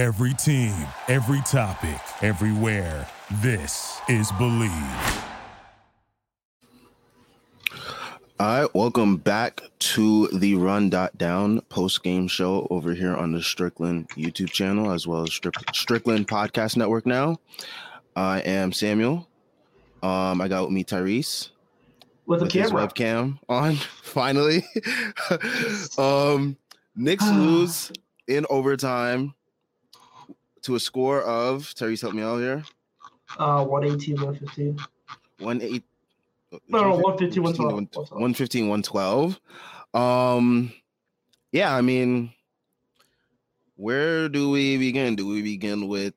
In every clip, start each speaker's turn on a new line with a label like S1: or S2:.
S1: Every team, every topic, everywhere. This is Believe.
S2: All right, welcome back to the Run Dot Down post game show over here on the Strickland YouTube channel as well as Strickland Podcast Network. Now, I am Samuel. Um, I got with me Tyrese
S3: with a
S2: with his
S3: camera.
S2: webcam on. Finally, um, Knicks lose in overtime to a score of Tyrese. Help me out here.
S3: Uh, 118, 115.
S2: One eight.
S3: No, no, 115, 112.
S2: 115, 112. Um, yeah, I mean, where do we begin? Do we begin with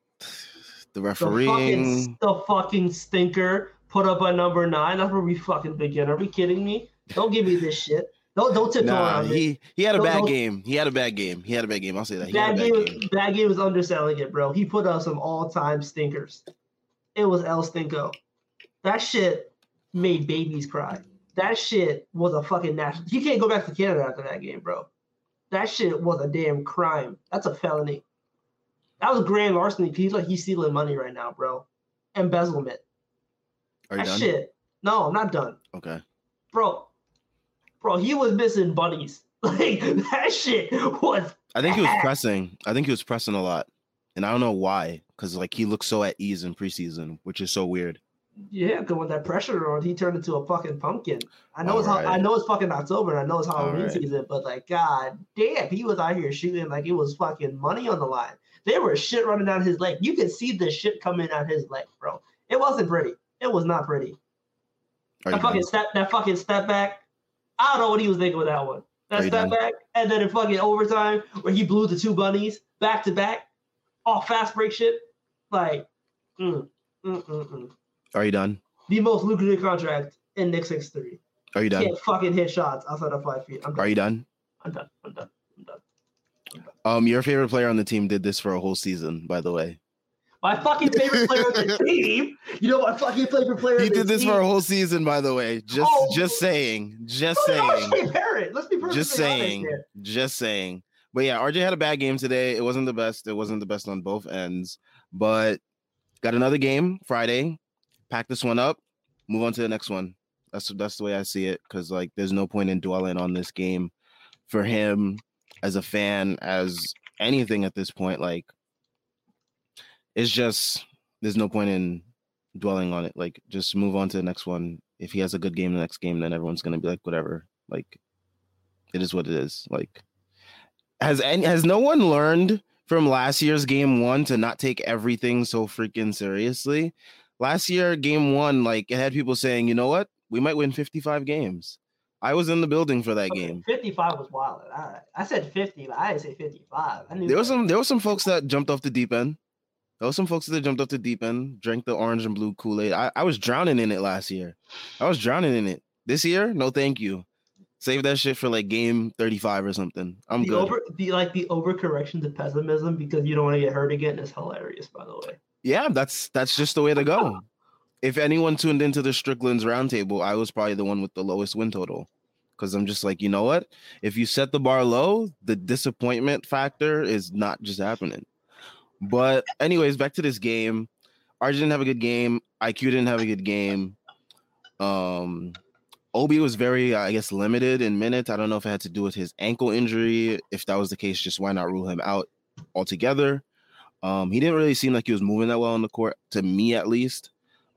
S2: the
S3: The fucking, the fucking stinker put up a number nine. That's where we fucking begin. Are we kidding me? Don't give me this shit. Don't don't tiptoe
S2: Nah,
S3: around it.
S2: he he had a
S3: No,
S2: bad
S3: no.
S2: game. He had a bad game. He had a bad game. I'll say that. He had
S3: Bad
S2: a bad
S3: game,
S2: game.
S3: bad game is underselling it, bro. He put up some all-time stinkers. It was El Stinko. That shit made babies cry. That shit was a fucking national. He can't go back to Canada after that game, bro. That shit was a damn crime. That's a felony. That was grand larceny. He's like he's stealing money right now, bro. Embezzlement.
S2: Are you
S3: that
S2: done?
S3: shit. No, I'm not done,
S2: Okay.
S3: bro. Bro, he was missing bunnies. Like that shit was
S2: I think he was pressing. I think he was pressing a lot, and I don't know why. Because like he looked so at ease in preseason, which is so weird.
S3: Yeah, because with that pressure on, he turned into a fucking pumpkin. I know it's how, I know it's fucking October and I know it's Halloween
S2: Alright.
S3: season, but like, god damn, he was out here shooting like it was fucking money on the line. There was shit running down his leg. You could see the shit coming out his leg, bro. It wasn't pretty. It was not pretty.
S2: Are
S3: That fucking step, that fucking step back. I don't know what he was thinking with that one. That step back, and then in fucking overtime where he blew the two bunnies back to back, all fast break shit. Like, mm, mm, mm, mm.
S2: Are you done?
S3: the most lucrative contract in Knicks history.
S2: Are you done?
S3: Can't fucking hit shots outside of five feet. I'm
S2: Are
S3: done.
S2: you done?
S3: I'm done. I'm done. I'm done.
S2: Um, your favorite player on the team did this for a whole season, by the way.
S3: My fucking favorite player on the team. You know my fucking favorite player.
S2: He did this
S3: team?
S2: for a whole season, by the way. Just
S3: Oh.
S2: just saying. Just saying.
S3: RJ Barrett. Let's be perfectly
S2: Just saying. Just saying. But yeah, RJ had a bad game today. It wasn't the best. It wasn't the best on both ends. But got another game Friday. Pack this one up. Move on to the next one. That's that's the way I see it. Because like, there's no point in dwelling on this game for him as a fan, as anything at this point. Like, it's just there's no point in dwelling on it. Like, just move on to the next one. If he has a good game the next game, then everyone's gonna be like, whatever. Like, it is what it is. Like, has any has no one learned from last year's game one to not take everything so freaking seriously? Last year, game one, like it had people saying, you know what, we might win 55 games. I was in the building for that game.
S3: 55 was wild. I, I said 50, but I didn't say 55. I knew
S2: There was some there were some folks that jumped off the deep end. There was some folks that jumped off the deep end, drank the orange and blue Kool-Aid. I, I was drowning in it last year. I was drowning in it. This year, no thank you. Save that shit for like game 35 or something. I'm
S3: the
S2: good.
S3: over the like the overcorrection to pessimism because you don't want to get hurt again is hilarious, by the way.
S2: Yeah, that's that's just the way to go. if anyone tuned into the Strickland's roundtable, I was probably the one with the lowest win total. Because I'm just like, you know what? If you set the bar low, the disappointment factor is not just happening. But anyways, back to this game. RJ didn't have a good game. IQ didn't have a good game. Um Obi was very, I guess, limited in minutes. I don't know if it had to do with his ankle injury. If that was the case, just why not rule him out altogether? Um, he didn't really seem like he was moving that well on the court, to me at least.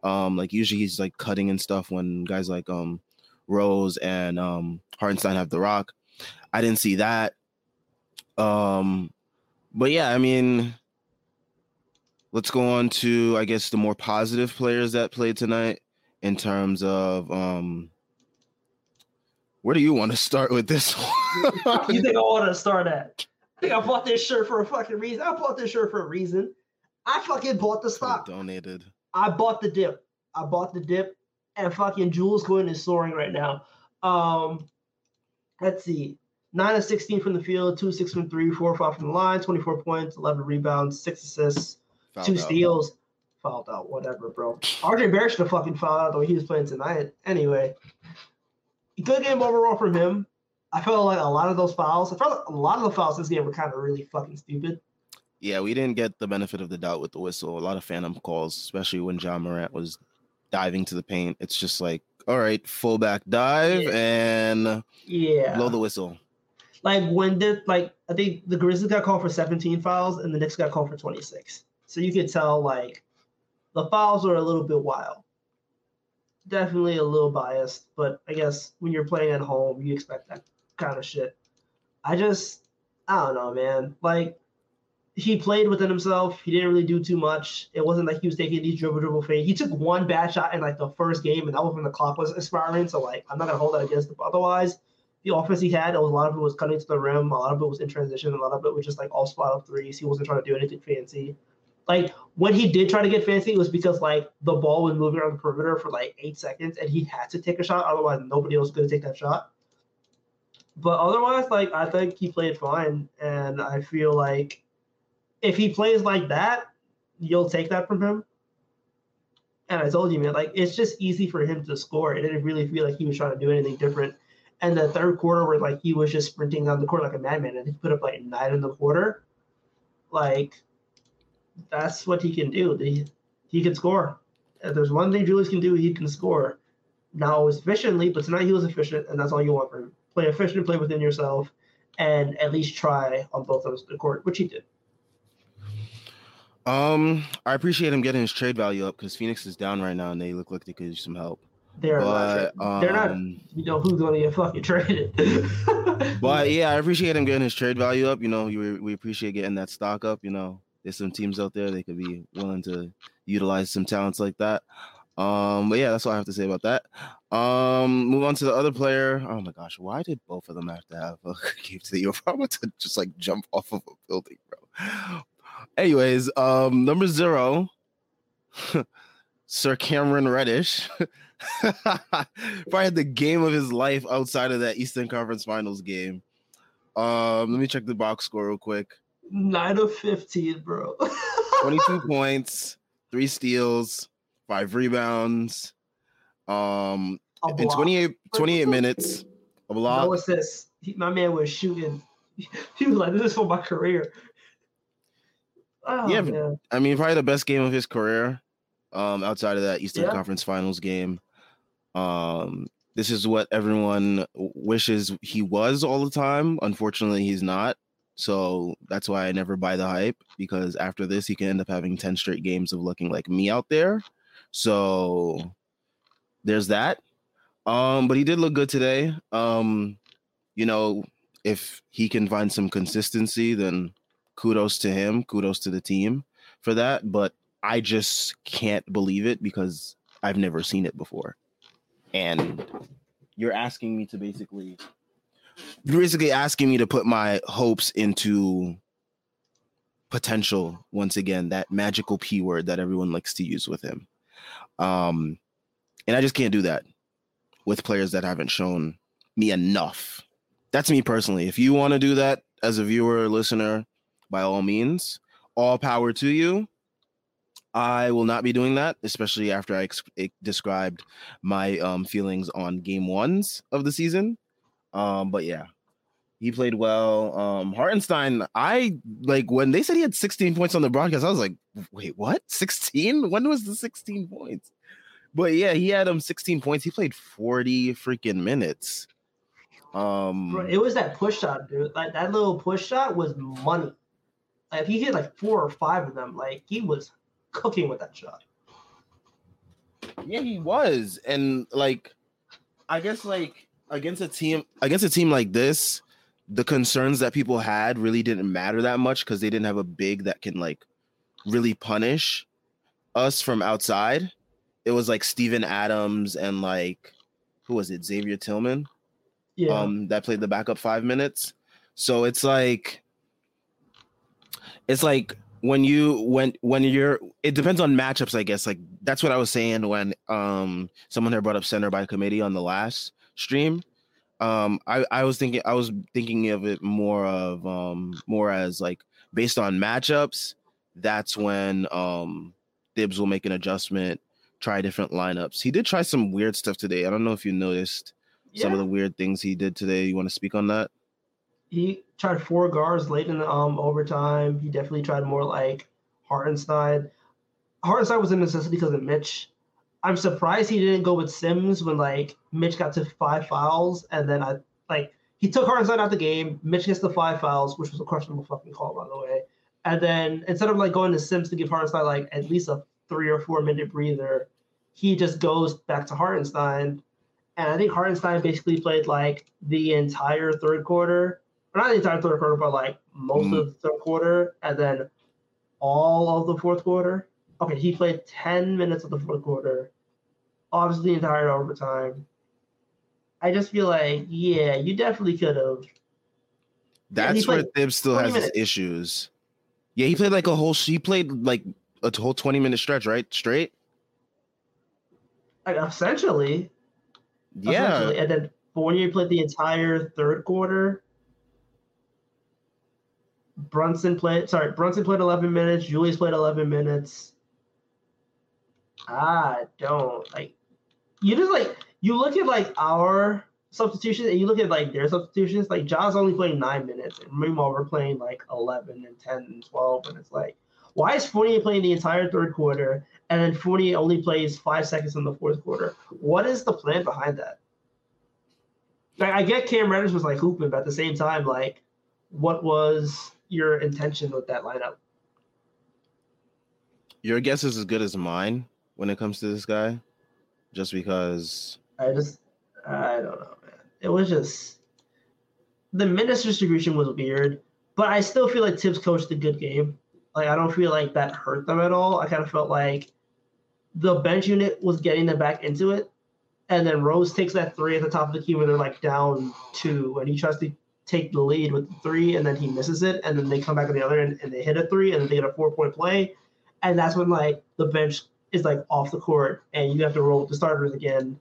S2: Um, like usually he's like cutting and stuff when guys like um Rose and um Hartenstein have the rock. I didn't see that. Um, but yeah, I mean, let's go on to I guess the more positive players that played tonight in terms of um where do you want to start with this
S3: you think I want to start at? I think I bought this shirt for a fucking reason. I bought this shirt for a reason. I fucking bought the stock.
S2: donated.
S3: I bought the dip. I bought the dip, and fucking Jules Quinn is soaring right now. Um, let's see, nine of sixteen from the field, two six from three, four five from the line, twenty four points, eleven rebounds, six assists,
S2: Fouled
S3: two
S2: out.
S3: steals. Fouled out, whatever, bro. RJ Barrett should have fucking fouled out the way he was playing tonight. Anyway, good game overall from him. I felt like a lot of those fouls. I felt like a lot of the fouls this game were kind of really fucking stupid.
S2: Yeah, we didn't get the benefit of the doubt with the whistle. A lot of phantom calls, especially when Ja Morant was diving to the paint. It's just like, all right, fullback dive
S3: Yeah.
S2: and
S3: Yeah.
S2: blow the whistle.
S3: like when did like I think the Grizzlies got called for 17 fouls and the Knicks got called for 26. So you could tell like the fouls were a little bit wild. Definitely a little biased, but I guess when you're playing at home, you expect that kind of shit. I just I don't know, man. Like he played within himself. He didn't really do too much. It wasn't like he was taking these dribble dribble fades. He took one bad shot in like the first game, and that was when the clock was expiring. So like I'm not gonna hold that against him. Otherwise, the offense he had, it was a lot of it was cutting to the rim, a lot of it was in transition, a lot of it was just like all spot up threes. He wasn't trying to do anything fancy. Like when he did try to get fancy, it was because like the ball was moving around the perimeter for like eight seconds and he had to take a shot, otherwise nobody else was gonna take that shot. But otherwise, like I think he played fine, and I feel like if he plays like that, you'll take that from him. And I told you, man, like it's just easy for him to score. It didn't really feel like he was trying to do anything different. And the third quarter, where like he was just sprinting down the court like a madman, and he put up like nine in the quarter. Like that's what he can do. He he can score. If there's one thing Julius can do, he can score. Not always efficiently, but tonight he was efficient, and that's all you want from him. Play efficient, play within yourself, and at least try on both of the court, which he did.
S2: Um, I appreciate him getting his trade value up because Phoenix is down right now and they look like they could use some help.
S3: They're
S2: But
S3: not. They're not.
S2: um,
S3: You know who's gonna get fucking traded.
S2: But yeah, I appreciate him getting his trade value up. You know, we, we appreciate getting that stock up. You know, there's some teams out there they could be willing to utilize some talents like that. Um, but yeah, that's all I have to say about that. Um, move on to the other player. Oh my gosh, why did both of them have to have a game to the year? I'm about to just like jump off of a building, bro. Anyways, um, number zero, Sir Cameron Reddish. Probably had the game of his life outside of that Eastern Conference Finals game. Um, let me check the box score real quick.
S3: Nine of fifteen, bro.
S2: 22 points, three steals, five rebounds. Um, in
S3: block.
S2: 28, 28 minutes, a block.
S3: No assists. He, my man was shooting. He was like, "This is for my career." Oh,
S2: Yeah,
S3: man.
S2: I mean, probably the best game of his career. Um, outside of that Eastern
S3: Yeah.
S2: Conference Finals game. Um, this is what everyone wishes he was all the time. Unfortunately, he's not. So that's why I never buy the hype because after this, he can end up having 10 straight games of looking like me out there. So there's that. Um, but he did look good today. Um, you know, if he can find some consistency, then kudos to him, kudos to the team for that. But I just can't believe it because I've never seen it before. And you're asking me to basically basically asking me to put my hopes into potential once again, that magical P word that everyone likes to use with him. Um, and I just can't do that with players that haven't shown me enough. That's me personally. If you want to do that as a viewer or listener, by all means, all power to you. I will not be doing that, especially after I ex- e- described my um, feelings on game ones of the season. Um, but yeah, he played well. Um, Hartenstein, I like when they said he had 16 points on the broadcast. I was like, wait, what? 16? When was the 16 points? But yeah, he had um 16 points. He played 40 freaking minutes. Um,
S3: Bro, it was that push shot, dude. Like that little push shot was money. Like if he hit like four or five of them, like he was cooking with that shot.
S2: Yeah, he was. And like I guess like against a team against a team like this, the concerns that people had really didn't matter that much because they didn't have a big that can like really punish us from outside. It was like Steven Adams and like who was it? Xavier Tillman
S3: Yeah.
S2: um that played the backup five minutes. So it's like it's like when you when when you're it depends on matchups, I guess. Like that's what I was saying when um someone had brought up center by committee on the last stream. Um I, I was thinking I was thinking of it more of um more as like based on matchups, that's when um Thibs will make an adjustment, try different lineups. He did try some weird stuff today. I don't know if you noticed some of the weird things he did today. You want to speak on that?
S3: he tried four guards late in the um overtime. He definitely tried more like Hartenstein. Hartenstein was a necessity because of Mitch. I'm surprised he didn't go with Sims when like Mitch got to five fouls, and then I like he took Hartenstein out the game. Mitch gets the five fouls, which was a questionable fucking call by the way. And then instead of like going to Sims to give Hartenstein like at least a three or four minute breather, he just goes back to Hartenstein. And I think Hartenstein basically played like the entire third quarter, or not the entire third quarter, but like most
S2: Mm.
S3: of the third quarter, and then all of the fourth quarter. Okay, he played 10 minutes of the fourth quarter, obviously the entire overtime. I just feel like, yeah, you definitely could have.
S2: That's where Thibs still
S3: 20
S2: has his issues. Yeah, he played like a whole. He played like a whole twenty minute stretch, right? Straight.
S3: Like, essentially,
S2: Yeah.
S3: essentially. And then Fournier played the entire third quarter. Brunson played. Sorry, Brunson played 11 minutes. Julius played 11 minutes. I don't like. You just like you look at like our substitutions and you look at like their substitutions. Like Ja's only playing nine minutes, and meanwhile we're playing like 11 and 10 and 12, and it's like, why is Fournier playing the entire third quarter and then Fournier only plays five seconds in the fourth quarter? What is the plan behind that? Like, I get Cam Reddish was like hooping, but at the same time, like, what was your intention with that lineup?
S2: Your guess is as good as mine when it comes to this guy, just because.
S3: I just, I don't know, man. It was just the minutes distribution was weird, but I still feel like Thibs coached a good game. Like, I don't feel like that hurt them at all. I kind of felt like the bench unit was getting them back into it, and then Rose takes that three at the top of the key where they're like down two, and he tries to take the lead with the three, and then he misses it, and then they come back on the other end and they hit a three, and then they get a four point play, and that's when like the bench is like off the court, and you have to roll the starters again,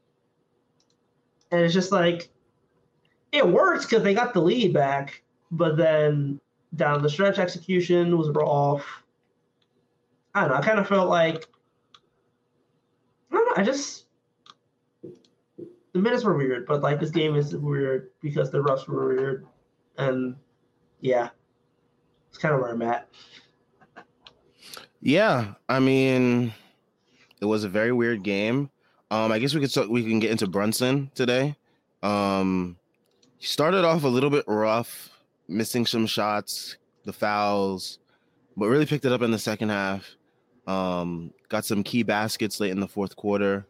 S3: and it's just like it works because they got the lead back, but then down the stretch execution was off. I don't know. I kind of felt like I don't know. I just the minutes were weird, but like this game is weird because the refs were weird, and yeah, it's kind of where I'm at.
S2: Yeah, I mean, it was a very weird game. Um, I guess we could start, we can get into Brunson today. Um, he started off a little bit rough, missing some shots, the fouls, but really picked it up in the second half. Um, got some key baskets late in the fourth quarter,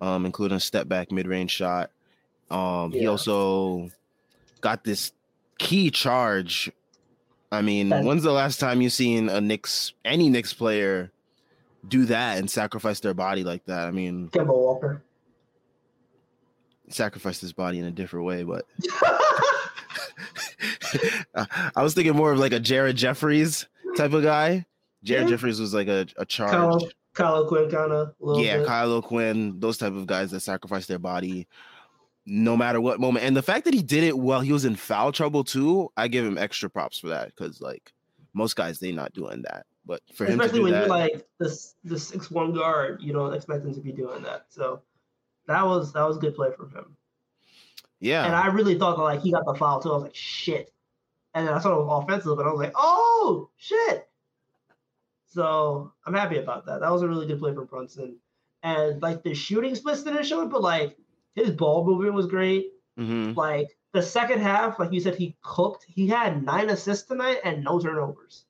S2: um, including a step back mid range shot. Um, he also got this key charge. I mean, when's the last time you seen a Knicks any Knicks player do that and sacrifice their body like that? I mean,
S3: Kemba Walker.
S2: sacrifice his body in a different way, but I was thinking more of like a Jared Jeffries type of guy. Jared
S3: Yeah.
S2: Jeffries was like a, a charge.
S3: Kyle, Kyle Quinn kind of
S2: yeah,
S3: bit.
S2: Kyle O'Quinn, those type of guys that sacrifice their body no matter what moment. And the fact that he did it while he was in foul trouble too, I give him extra props for that because like most guys they not doing that. But for him
S3: Especially when
S2: that,
S3: you're like this the six one guard, you don't expect him to be doing that. So that was that was good play from him.
S2: yeah,
S3: And I really thought that like he got the foul too. I was like, shit. And then I saw it was offensive, and I was like, oh shit. So I'm happy about that. That was a really good play from Brunson. And like the shooting splits didn't show it, but like his ball movement was great.
S2: Mhm.
S3: Like the second half, like you said, he cooked. He had nine assists tonight and no turnovers.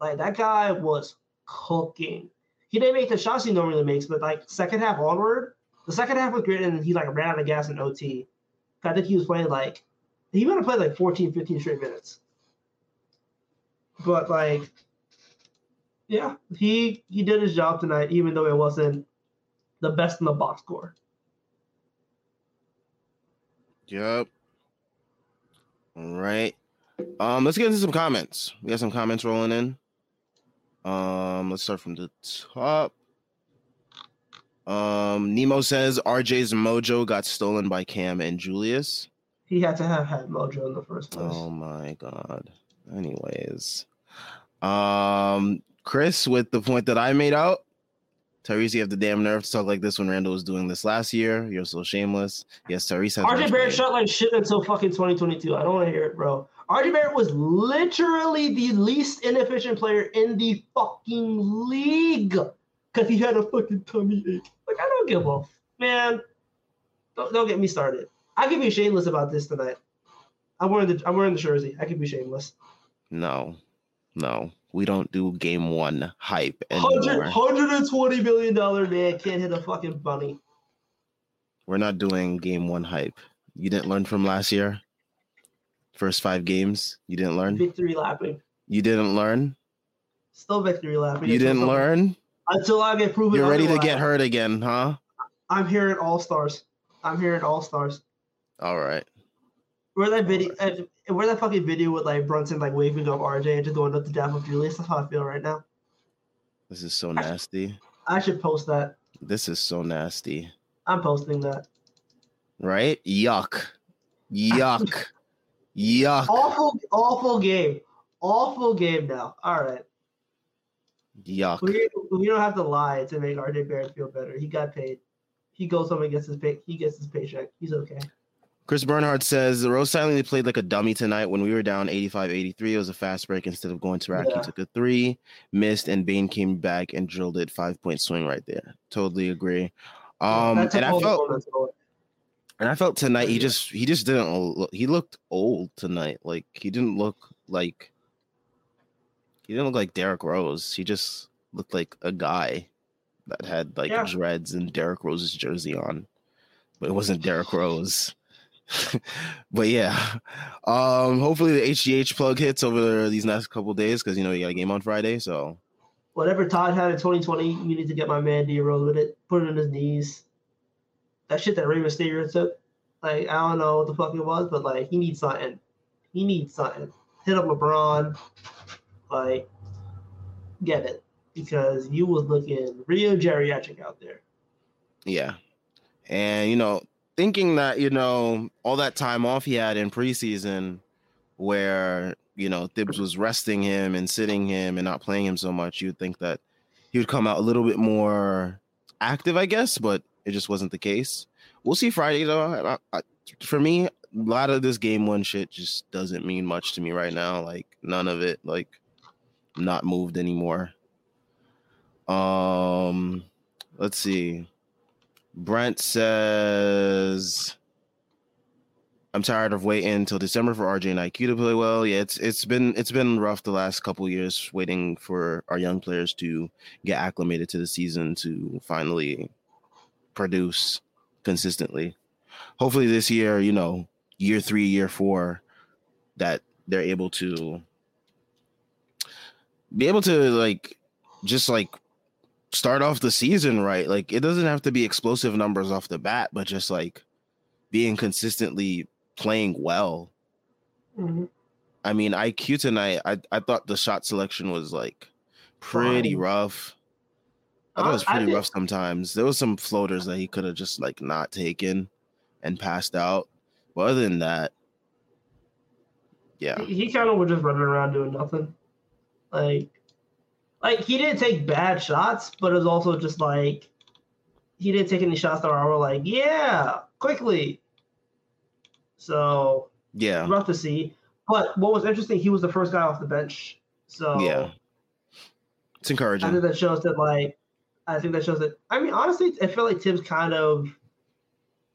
S3: Like that guy was cooking. He didn't make the shots he normally makes, but like second half onward, the second half was great, and he like ran out of gas in OT. I think he was playing like he might have played like 14, 15 straight minutes. But like, yeah, he he did his job tonight, even though it wasn't the best in the box score.
S2: Yep. All right. Um, let's get into some comments. We got some comments rolling in. Um, let's start from the top. Um, Nemo says RJ's mojo got stolen by Cam and Julius.
S3: He had to have had mojo in the first place.
S2: Oh my god. Anyways. Um, Chris, with the point that I made out, Tyrese, you have the damn nerve to talk like this when Randle was doing this last year. You're so shameless. Yes, Tyrese has
S3: RJ Barrett shot like shit until fucking 2022. I don't want to hear it, bro. RJ Barrett was literally the least inefficient player in the fucking league because he had a fucking tummy ache. Like, I don't give a man. Don't, don't get me started. I can be shameless about this tonight. I'm wearing the I'm wearing the jersey. I can be shameless.
S2: No, no, we don't do game one hype
S3: 100,
S2: anymore.
S3: 120 million dollar man can't hit a fucking bunny.
S2: We're not doing game one hype. You didn't learn from last year. First five games, you didn't learn.
S3: Victory lapping.
S2: You didn't learn.
S3: Still victory lapping.
S2: You didn't learn.
S3: until I get proven.
S2: You're ready to get hurt again, huh?
S3: I'm here at All Stars. I'm here at All Stars.
S2: All right.
S3: Where that video, uh, where that fucking video with like Brunson like waving up RJ and just going up the dap of Julius. That's how I feel right now.
S2: This is so nasty.
S3: I should post that.
S2: This is so nasty.
S3: I'm posting that.
S2: Right? Yuck. Yuck. Yuck.
S3: Awful, awful game. Awful game now. All right.
S2: Yuck.
S3: We, we don't have to lie to make RJ Barrett feel better. He got paid. He goes home and gets his pay. He gets his paycheck. He's okay.
S2: Chris Bernhardt says the Rose silently played like a dummy tonight when we were down 85 83. It was a fast break instead of going to rack.
S3: Yeah.
S2: He took a three, missed, and Bane came back and drilled it. Five point swing right there. Totally agree. Um, and I felt. And I felt tonight he just he just didn't look, he looked old tonight. Like he didn't look like he didn't look like Derrick Rose. He just looked like a guy that had like
S3: Yeah.
S2: dreads and Derrick Rose's jersey on, but it wasn't Derrick Rose. but yeah, um, hopefully the HGH plug hits over these next couple days because you know you got a game on Friday. So
S3: Whatever Todd had in 2020, you need to get my man D Rose with it. Put it in his knees. That shit that Rey Mysterio took, like I don't know what the fuck it was, but like he needs something. He needs something. Hit up LeBron, like get it because you was looking real geriatric out there.
S2: yeah, and you know thinking that you know all that time off he had in preseason, where you know Thibs was resting him and sitting him and not playing him so much, you'd think that he would come out a little bit more active, I guess, but it just wasn't the case. We'll see Friday though. I, I, for me, a lot of this game one shit just doesn't mean much to me right now. Like none of it, like not moved anymore. Um, let's see. Brent says, "I'm tired of waiting until December for RJ and IQ to play well. Yeah, it's it's been it's been rough the last couple years waiting for our young players to get acclimated to the season to finally produce consistently. Hopefully this year, you know, year three, year four, that they're able to be able to like just like start off the season right. Like it doesn't have to be explosive numbers off the bat, but just like being consistently playing well.
S3: Mhm.
S2: I mean, IQ tonight, I, I thought the shot selection was like pretty
S3: Fine.
S2: rough. I thought it
S3: Uh,
S2: was pretty rough sometimes. There was some floaters that he could have just like not taken and passed out. But other than that, yeah.
S3: He, he kind of was just running around doing nothing. Like, like he didn't take bad shots, but it was also just like he didn't take any shots that were like, yeah, quickly. So
S2: Yeah.
S3: rough to see. But what was interesting, he was the first guy off the bench. So
S2: Yeah. It's encouraging.
S3: I think that shows that like I think that shows that I mean honestly I feel like Thibs kind of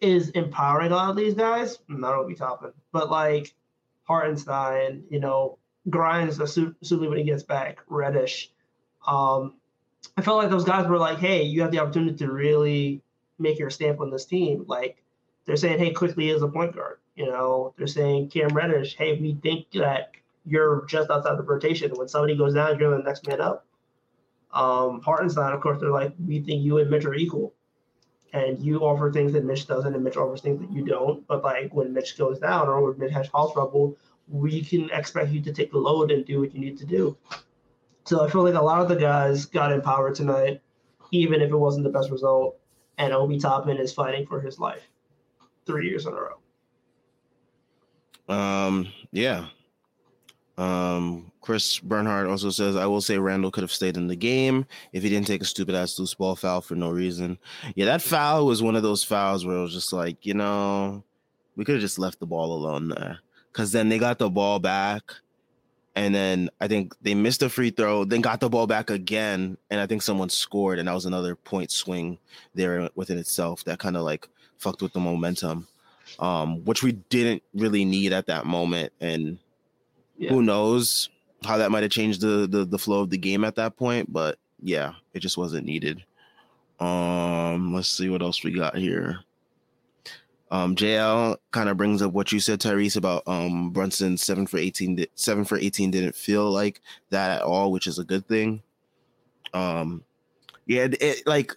S3: is empowering a lot of these guys. Not Obi Toppin, but like Hartenstein, you know, Grimes assuming when he gets back, Reddish. Um, I felt like those guys were like, hey, you have the opportunity to really make your stamp on this team. Like they're saying, hey, Quickley is a point guard. You know, they're saying Cam Reddish, hey, we think that you're just outside the rotation. When somebody goes down, you're the next man up. Um, Hartenstein, of course, they're like, we think you and Mitch are equal. And you offer things that Mitch doesn't, and Mitch offers things that you don't. But like when Mitch goes down or when Mitch has house trouble, we can expect you to take the load and do what you need to do. So I feel like a lot of the guys got empowered tonight, even if it wasn't the best result. And Obi Toppin is fighting for his life three years in a row.
S2: Um, yeah. Um, Chris Bernhardt also says, I will say Randle could have stayed in the game if he didn't take a stupid ass loose ball foul for no reason. Yeah, that foul was one of those fouls where it was just like, you know, we could have just left the ball alone there. because then they got the ball back, and then I think they missed a free throw, then got the ball back again, and I think someone scored, and that was another point swing there within itself that kind of like fucked with the momentum, um, which we didn't really need at that moment, and
S3: Yeah.
S2: who knows how that might have changed the, the the flow of the game at that point, but yeah, it just wasn't needed. Um, let's see what else we got here. Um, JL kind of brings up what you said, Tyrese, about um Brunson seven for eighteen. Seven for eighteen didn't feel like that at all, which is a good thing. Um, yeah, it like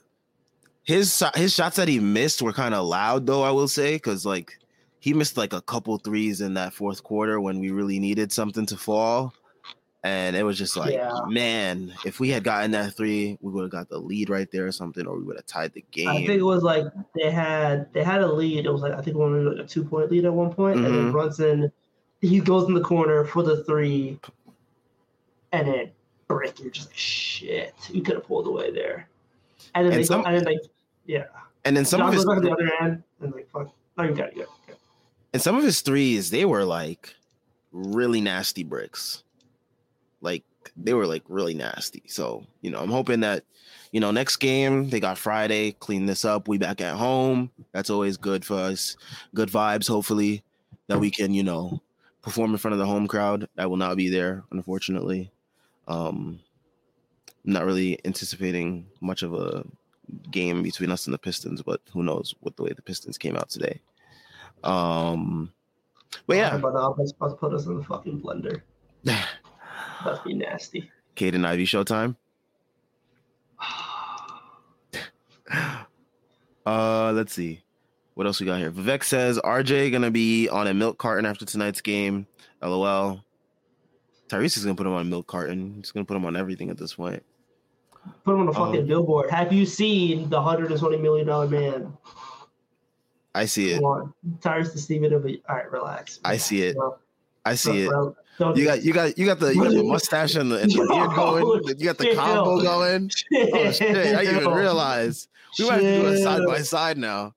S2: his his shots that he missed were kind of loud, though. I will say, because like he missed like a couple threes in that fourth quarter when we really needed something to fall. And it was just like,
S3: Yeah.
S2: man, if we had gotten that three, we would have got the lead right there or something, or we would have tied the game.
S3: I think it was like they had they had a lead. It was like I think one like a two point lead at one point, and then
S2: Mhm.
S3: Brunson he goes in the corner for the three, and then brick. You're just like shit. You could have pulled away there, and then
S2: And
S3: they
S2: some-
S3: and then like yeah.
S2: and then some
S3: John
S2: of his
S3: back the other end and like fuck. No. You got it, you got it.
S2: and some of his threes, they were like really nasty bricks. Like they were like really nasty. So, you know, I'm hoping that, you know, next game they got Friday, clean this up. We back at home. That's always good for us. Good vibes, hopefully, that we can, you know, perform in front of the home crowd. I will not be there, unfortunately. Um I'm not really anticipating much of a game between us and the Pistons, but who knows what the way the Pistons came out today. Um but yeah,
S3: But the offense about to put us in the fucking blender. That'd be nasty.
S2: Cade and Ivey Showtime. Uh, let's see. What else we got here? Vivek says RJ gonna be on a milk carton after tonight's game. LOL. Tyrese is gonna put him on a milk carton. He's gonna put him on everything at this point.
S3: Put him on the fucking
S2: Um,
S3: billboard. Have you seen the hundred and twenty million dollar man?
S2: I see it.
S3: Come on, Tyrese to Steven. All right, relax.
S2: I see it.
S3: Bro,
S2: I see it.
S3: bro, don't
S2: You got you got you got the you got the mustache and the, and the going. You got the combo going. Oh shit! I didn't even realize. We might have to do it side by side now.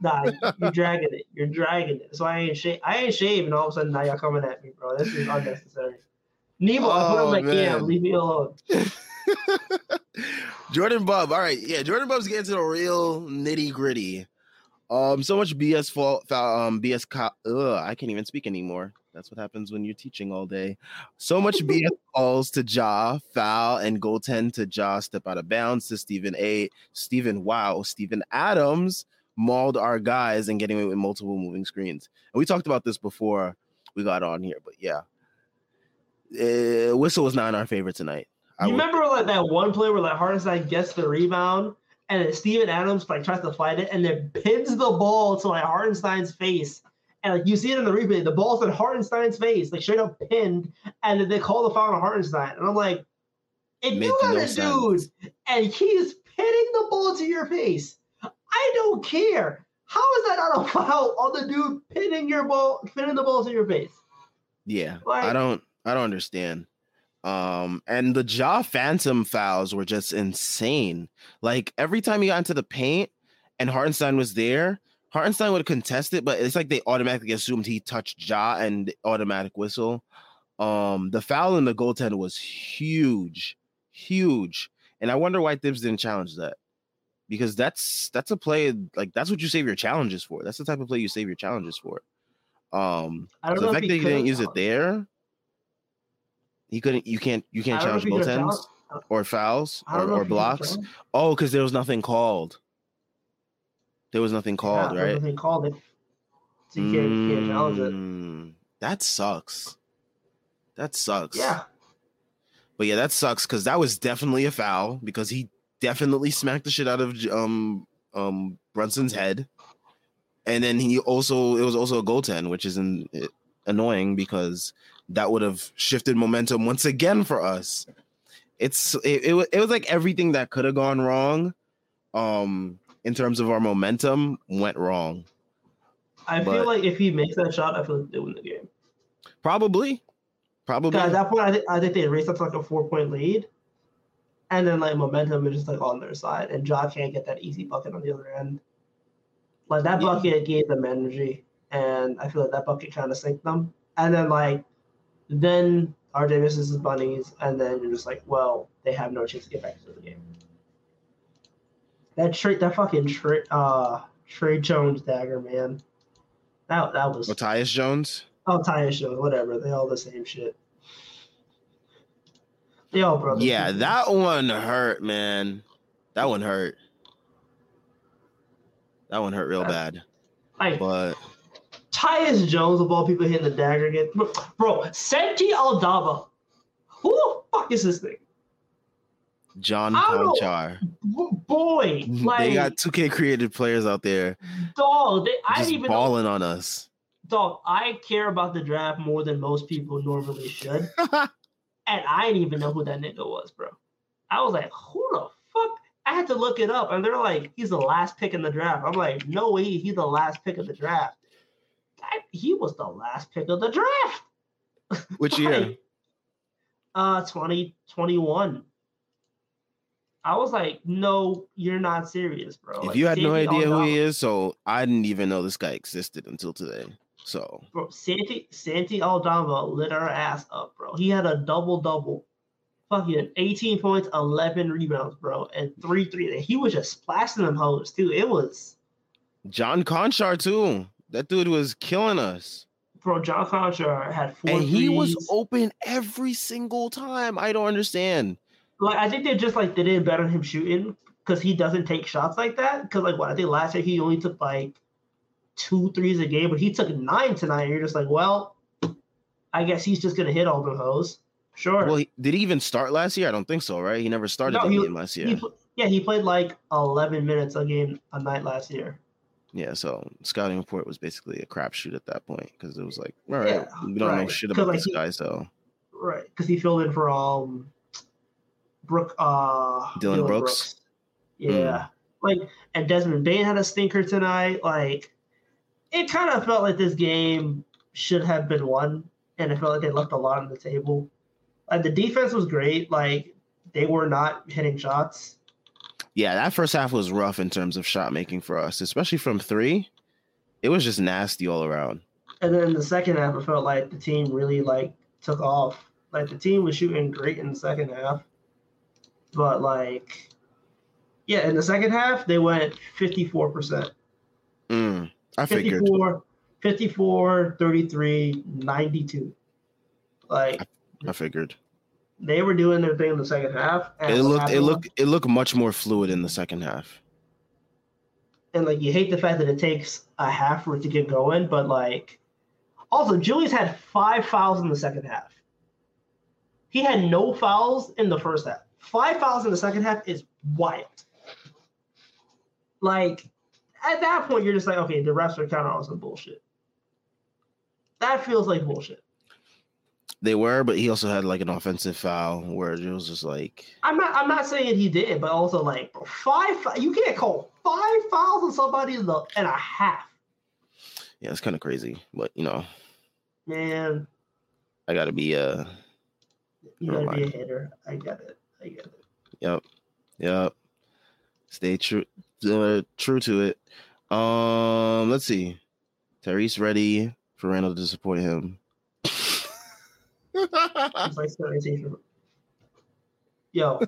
S3: Nah, you're dragging it. You're dragging it. So I ain't shave. I ain't shaved, and all of a sudden now y'all coming at me, bro. This is unnecessary. Nemo, I put
S2: Oh,
S3: him like, yeah, leave me alone.
S2: Jordan Bub. All right, yeah, Jordan Bub's getting to the real nitty gritty. Um, so much BS fault. Um, BS. Co- Ugh, I can't even speak anymore. That's what happens when you're teaching all day. So much BS calls to Ja, foul, and goaltend to Ja, step out of bounds to Stephen A. Stephen, wow, Steven Adams mauled our guys and getting away with multiple moving screens. And we talked about this before we got on here, but yeah, uh, whistle was not in our favor tonight. I
S3: You
S2: would-
S3: remember like that one play where like Hartenstein gets the rebound and Steven Adams like tries to fight it and then pins the ball to like Hartenstein's face. And like you see it in the replay, the ball's in Hartenstein's face, like straight up pinned, and they call the foul on Hartenstein. And I'm like, if you got
S2: no
S3: a
S2: sense.
S3: dude and he's pinning the ball to your face, I don't care. How is that not a foul on the dude pinning your ball, pinning the ball to your face?
S2: Yeah,
S3: Like-
S2: I don't I don't understand. Um and the Ja phantom fouls were just insane. Like every time he got into the paint and Hartenstein was there, Hartenstein would contest it, but it's like they automatically assumed he touched Ja and automatic whistle. Um the foul in the goaltend was huge, huge. And I wonder why Thibs didn't challenge that. Because that's that's a play like that's what you save your challenges for. That's the type of play you save your challenges for. Um
S3: I don't
S2: so
S3: know
S2: the fact that he didn't use it there, he couldn't. You can't. You can't
S3: don't know if
S2: challenge goaltends
S3: challenged-
S2: or fouls or, or
S3: if he could've
S2: blocks. Oh, because there was nothing called. There was nothing called,
S3: Yeah,
S2: right?
S3: Nothing called it. So you can't, you can't challenge it.
S2: Mm, That sucks. That sucks.
S3: Yeah.
S2: But yeah, that sucks because that was definitely a foul because he definitely smacked the shit out of um um Brunson's head, and then he also it was also a goaltend, which is an, annoying because that would have shifted momentum once again for us. It's it it, it was like everything that could have gone wrong, um, in terms of our momentum went wrong.
S3: I
S2: But-
S3: feel like if he makes that shot, I feel like they win the game.
S2: Probably, probably.
S3: at that point, I think I think they raced up to like a four point lead, and then like momentum is just like on their side, and Ja can't get that easy bucket on the other end. Like that
S2: Yeah.
S3: bucket gave them energy. and I feel like that bucket kind of sank them. And then like, then RJ misses his bunnies, and then you're just like, well, they have no chance to get back into the game. That Trey, that fucking Trey, uh, Trey Jones dagger, man. That that was
S2: Matthias Jones.
S3: oh Tyus Jones, whatever. They all the same shit. They all brothers.
S2: Yeah, that one hurt, man. That one hurt. That one hurt real bad.
S3: like
S2: But
S3: Tyus Jones of all people hitting the dagger again. Bro, Senti Santi Aldama. Who the fuck is this thing?
S2: John
S3: I. Konchar. Boy, like
S2: they got 2K created players out there
S3: dog. They, I
S2: just
S3: even know,
S2: balling on us.
S3: dog. I care about the draft more than most people normally should, and I didn't even know who that nigga was, bro. I was like, who the fuck? I had to look it up, and they're like, he's the last pick in the draft. I'm like, no way, he's the last pick of the draft. That- he was the last pick of the draft.
S2: Which year?
S3: Like, Uh, 2021. I was like, no, you're not serious, bro.
S2: If
S3: Like,
S2: you had no idea who he is, so I didn't even know this guy existed until today. So
S3: bro, Santi Santi Aldama lit our ass up, bro. He had a double double, fucking 18 points, 11 rebounds, bro, and three three. He was just splashing them hoes too. It was,
S2: John Konchar too. That dude was killing us.
S3: bro. John Konchar had four
S2: And he was open every single time. I don't understand.
S3: Like I think they just like they did better on him shooting because he doesn't take shots like that. Because like what I think last year he only took like two threes a game, but he took nine tonight. And you're just like, well, I guess he's just gonna hit all the hoes. Sure.
S2: Well, he, did he even start last year? I don't think so, right? He never started
S3: No,
S2: the
S3: he-
S2: game last year.
S3: He, yeah, he played like 11 minutes a game a night last year.
S2: yeah, so scouting report was basically a crapshoot at that point because it was like, all right,
S3: Yeah,
S2: we don't know shit about
S3: like,
S2: this guy, so
S3: Right, because he filled in for um Brooke uh
S2: Dillon Brooks? Hmm.
S3: Yeah. Like and Desmond Bane had a stinker tonight. Like it kind of felt like this game should have been won, and it felt like they left a lot on the table. Like the defense was great. Like they were not hitting shots.
S2: yeah, that first half was rough in terms of shot making for us, especially from three. It was just nasty all around.
S3: And then the second half, it felt like the team really like took off. Like the team was shooting great in the second half, but like, yeah, in the second half they went fifty four percent,
S2: Mm, I figured.
S3: 54, 54, 33, 92. Like
S2: I figured.
S3: they were doing their thing in the second half.
S2: It looked it looked it looked much more fluid in the second half.
S3: and like you hate the fact that it takes a half for it to get going, but like also Julius had five fouls in the second half. He had no fouls in the first half. Five fouls in the second half is wild. Like at that point, you're just like, okay, the refs are counting on some bullshit. That feels like bullshit.
S2: They were, but he also had like an offensive foul where it was just like
S3: I'm not. I'm not saying he did, but also like five. You can't call five fouls on somebody in the and a half,
S2: yeah, it's kind of crazy. But you know,
S3: man.
S2: I gotta be uh
S3: You gotta be a hitter. I get it. I get.
S2: Yep. Yep. Stay true uh, true to it. Um, let's see. Tyrese ready for Randle to disappoint him.
S3: It's. Yo,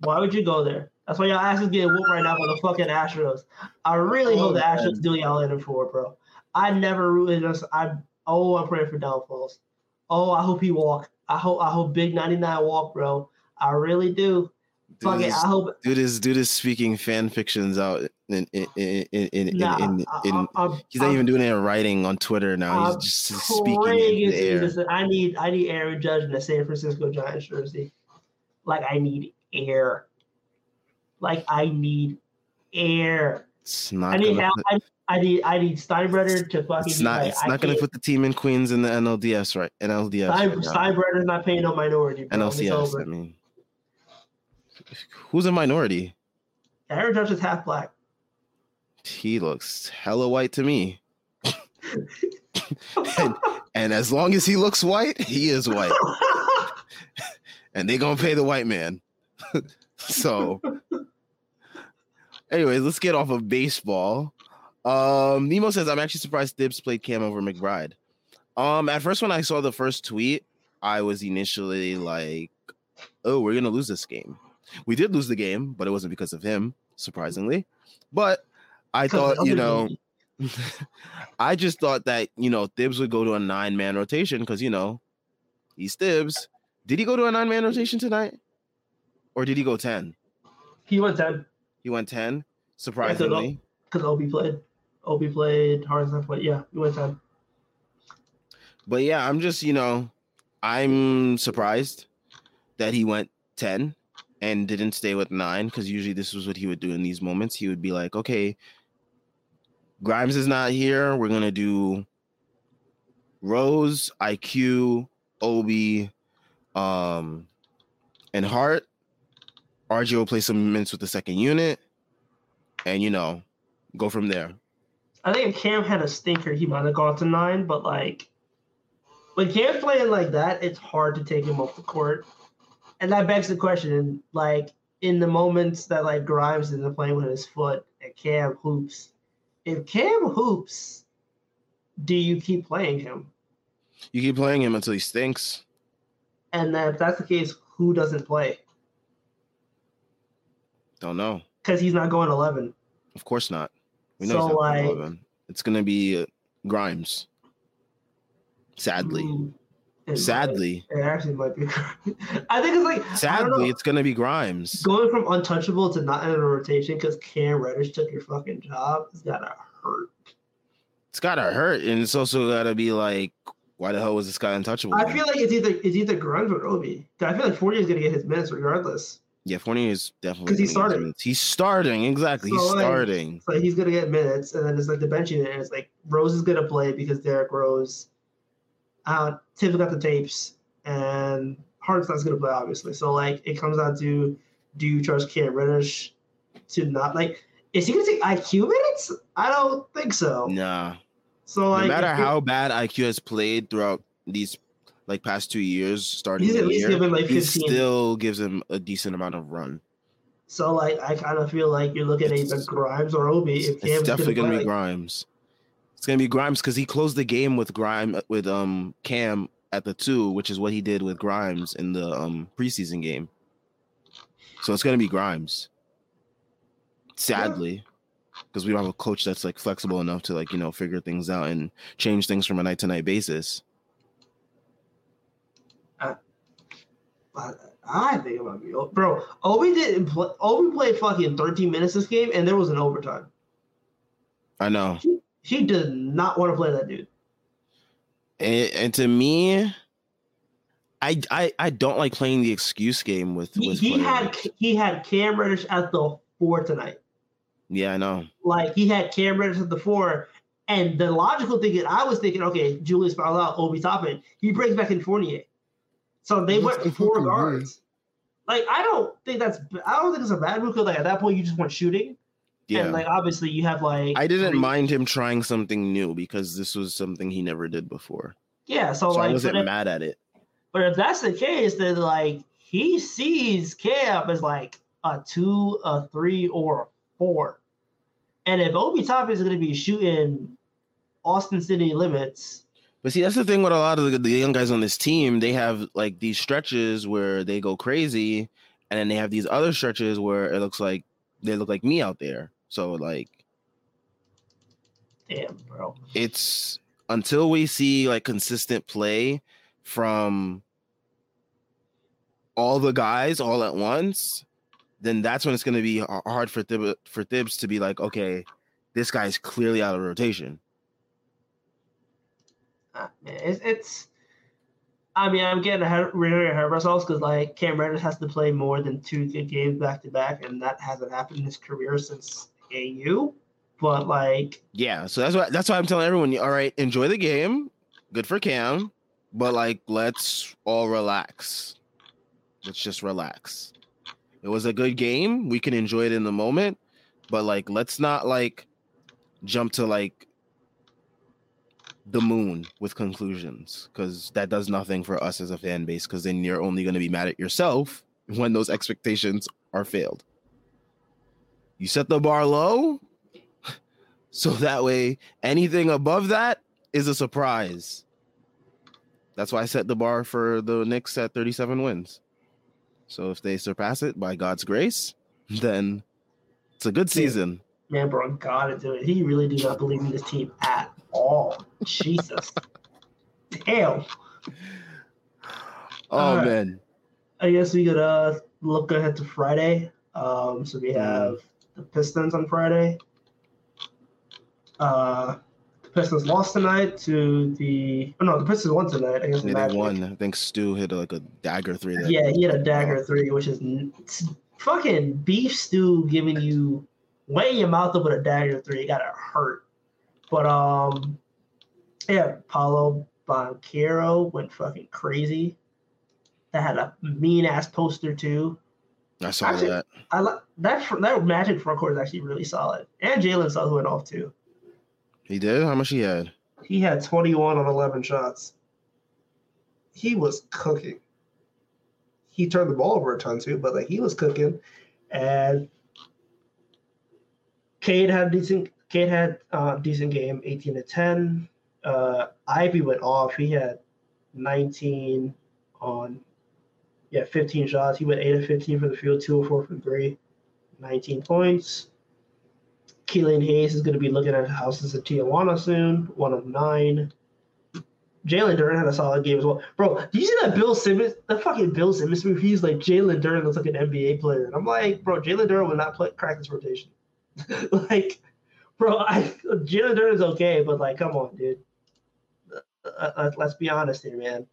S3: why would you go there? That's why y'all ass is getting whooped right now by the fucking Astros. I really hope the
S2: Oh,
S3: Astros do y'all in it for, bro. I never rooted us. I oh, I'm praying for downfalls. Oh, I hope he walk. I hope I hope Big 99 walk, bro. I really do. Fuck
S2: Dude
S3: it.
S2: is,
S3: I hope
S2: dude is dude is speaking fan fictions out in in in in, in,
S3: Nah,
S2: in, in-
S3: I- I'm-
S2: he's not even doing it in writing on Twitter now. He's just speaking in air.
S3: I need I need Aaron Judge in the San Francisco Giants jersey. Like I need air. Like I need air.
S2: It's not
S3: I need
S2: gonna
S3: Al-
S2: put,
S3: I, need I need Steinbrenner to fucking.
S2: it's not
S3: like,
S2: it's not gonna put the team in Queens in the NLDS right NLDS
S3: Stein,
S2: right.
S3: Steinbrenner's not paying no minority. Bro.
S2: NLCS. I mean, who's a minority?
S3: Aaron Judge is half black.
S2: He looks hella white to me. and, and as long as he looks white, he is white. And they gonna pay the white man. so anyways, let's get off of baseball. Um, Nemo says, I'm actually surprised Thibs played Cam over McBride. Um, at first, when I saw the first tweet, I was initially like, oh, we're gonna lose this game. We did lose the game, but it wasn't because of him, surprisingly. But I thought, you know, I just thought that you know Thibs would go to a nine man rotation because you know he's Thibs. Did he go to a nine man rotation tonight, or did he go ten?
S3: He went ten.
S2: He went ten. Surprisingly,
S3: because Obi played. Obi played. Harden played. Yeah, he went ten.
S2: But yeah, I'm just you know, I'm surprised that he went ten and didn't stay with nine because usually this was what he would do in these moments. He would be like, okay, Grimes is not here. We're gonna do Rose, IQ, Obi, um, and Hart. RJ will play some minutes with the second unit, and you know, go from there.
S3: I think if Cam had a stinker, he might have gone to nine, but like when Cam's playing like that, it's hard to take him off the court. And that begs the question, like in the moments that like Grimes isn't playing with his foot and Cam hoops, if Cam hoops, do you keep playing him?
S2: You keep playing him until he stinks.
S3: And then if that's the case, who doesn't play?
S2: Don't know.
S3: Because he's not going 11.
S2: Of course not. We know so, he's not like, going 11. It's going to be uh, Grimes. Sadly. Mm, it Sadly.
S3: Might, it actually might be. I think it's like.
S2: Sadly, it's going to be Grimes.
S3: Going from untouchable to not in a rotation because Cam Reddish took your fucking job It's got to hurt.
S2: It's got to hurt. And it's also got to be like, why the hell was this guy untouchable?
S3: I feel like it's either it's either Grimes or Obi. I feel like Fournier is going to get his minutes regardless.
S2: Yeah, Fournier is definitely
S3: because he's starting.
S2: He's starting exactly. So he's like, starting.
S3: So he's gonna get minutes, and then it's like the benching. And it's like Rose is gonna play because Derrick Rose. Uh, Tim's got the tapes, and Hart's not gonna play obviously. So like it comes down to do you trust Cam Reddish to not like is he gonna take IQ minutes? I don't think so.
S2: Nah.
S3: So like,
S2: no matter how bad IQ has played throughout these like past two years, starting
S3: he's
S2: at
S3: least
S2: year,
S3: given like 15.
S2: he still gives him a decent amount of run.
S3: So like I kind of feel like you're looking at either Grimes or Obi. If
S2: Cam's it's definitely gonna, gonna be like, Grimes. It's gonna be Grimes because he closed the game with Grime with um Cam at the two, which is what he did with Grimes in the um preseason game. So it's gonna be Grimes. Sadly. Because we don't have a coach that's like flexible enough to like, you know, figure things out and change things from a night to night basis.
S3: I think it might be bro. Obi didn't play. Obi played fucking 13 minutes this game, and there was an overtime.
S2: I know.
S3: He, he did not want to play that dude.
S2: And, and to me, I, I I don't like playing the excuse game with. with
S3: he, he had he had Cam Reddish at the four tonight.
S2: Yeah, I know.
S3: Like he had Cam Reddish at the four, and the logical thing that I was thinking, okay, Julius fouled out, Obi Toppin. He brings back in Fournier. So they went four guards. Like I don't think that's I don't think it's a bad move because like at that point you just want shooting. Yeah. And like obviously you have like
S2: I didn't three. mind him trying something new because this was something he never did before.
S3: Yeah, so,
S2: so
S3: like
S2: I wasn't
S3: if,
S2: mad at it.
S3: But if that's the case, then like he sees Cam as like a two, a three, or a four. And if Obi Toppin is going to be shooting Austin City limits,
S2: but see, that's the thing with a lot of the, the, young guys on this team. They have like these stretches where they go crazy, and then they have these other stretches where it looks like they look like me out there. So like,
S3: damn, bro.
S2: It's until we see like consistent play from all the guys all at once, then that's when it's going to be hard for Thib- for Thibs to be like, okay, this guy's clearly out of rotation ah,
S3: man, it's, it's I mean, I'm getting ahead, really ahead of ourselves because like Cam Reddish has to play more than two good games back to back, and that hasn't happened in his career since AU. But like,
S2: yeah, so that's why that's why I'm telling everyone, all right, enjoy the game, good for Cam, but like, let's all relax. Let's just relax. It was a good game. We can enjoy it in the moment, but like, let's not like jump to like the moon with conclusions because that does nothing for us as a fan base because then you're only going to be mad at yourself when those expectations are failed. You set the bar low, So that way, anything above that is a surprise. That's why I set the bar for the Knicks at 37 wins. So if they surpass it by God's grace, then it's a good season.
S3: Man, bro, gotta do it. He really do not believe in this team at all. Jesus. Damn.
S2: Oh
S3: All right.
S2: man.
S3: I guess we could uh look ahead to Friday. Um, so we have the Pistons on Friday. Uh, the Pistons lost tonight to the. Oh no, the Pistons won tonight against the
S2: Yeah, they won. I think Stu hit like a dagger three. That
S3: Yeah, he had a dagger three, which is fucking beef stew giving you weighing your mouth up with a dagger three. It gotta hurt. But um, yeah, Paolo Banchero went fucking crazy. That had a mean ass poster too.
S2: I saw
S3: Actually-
S2: that.
S3: I like that. fr- That Magic front court is actually really solid, and Jalen Suggs went off too.
S2: He did. How much he had?
S3: He had 21 on 11 shots. He was cooking. He turned the ball over a ton too, but like he was cooking. And Cade had decent. Cade had uh, decent game, 18 to 10. Uh, Ivey went off. He had 19 on, yeah, 15 shots. He went 8 of 15 for the field, 2 of 4 for 3, 19 points. Killian Hayes is going to be looking at houses in Tijuana soon, one of nine. Jalen Duren had a solid game as well. Bro, do you see that Bill Simmons, that fucking Bill Simmons move? He's like, Jalen Duren looks like an NBA player. And I'm like, bro, Jalen Duren would not play, crack this rotation. like, bro, I, Jalen is okay, but like, come on, dude. Uh, uh, let's be honest here, man.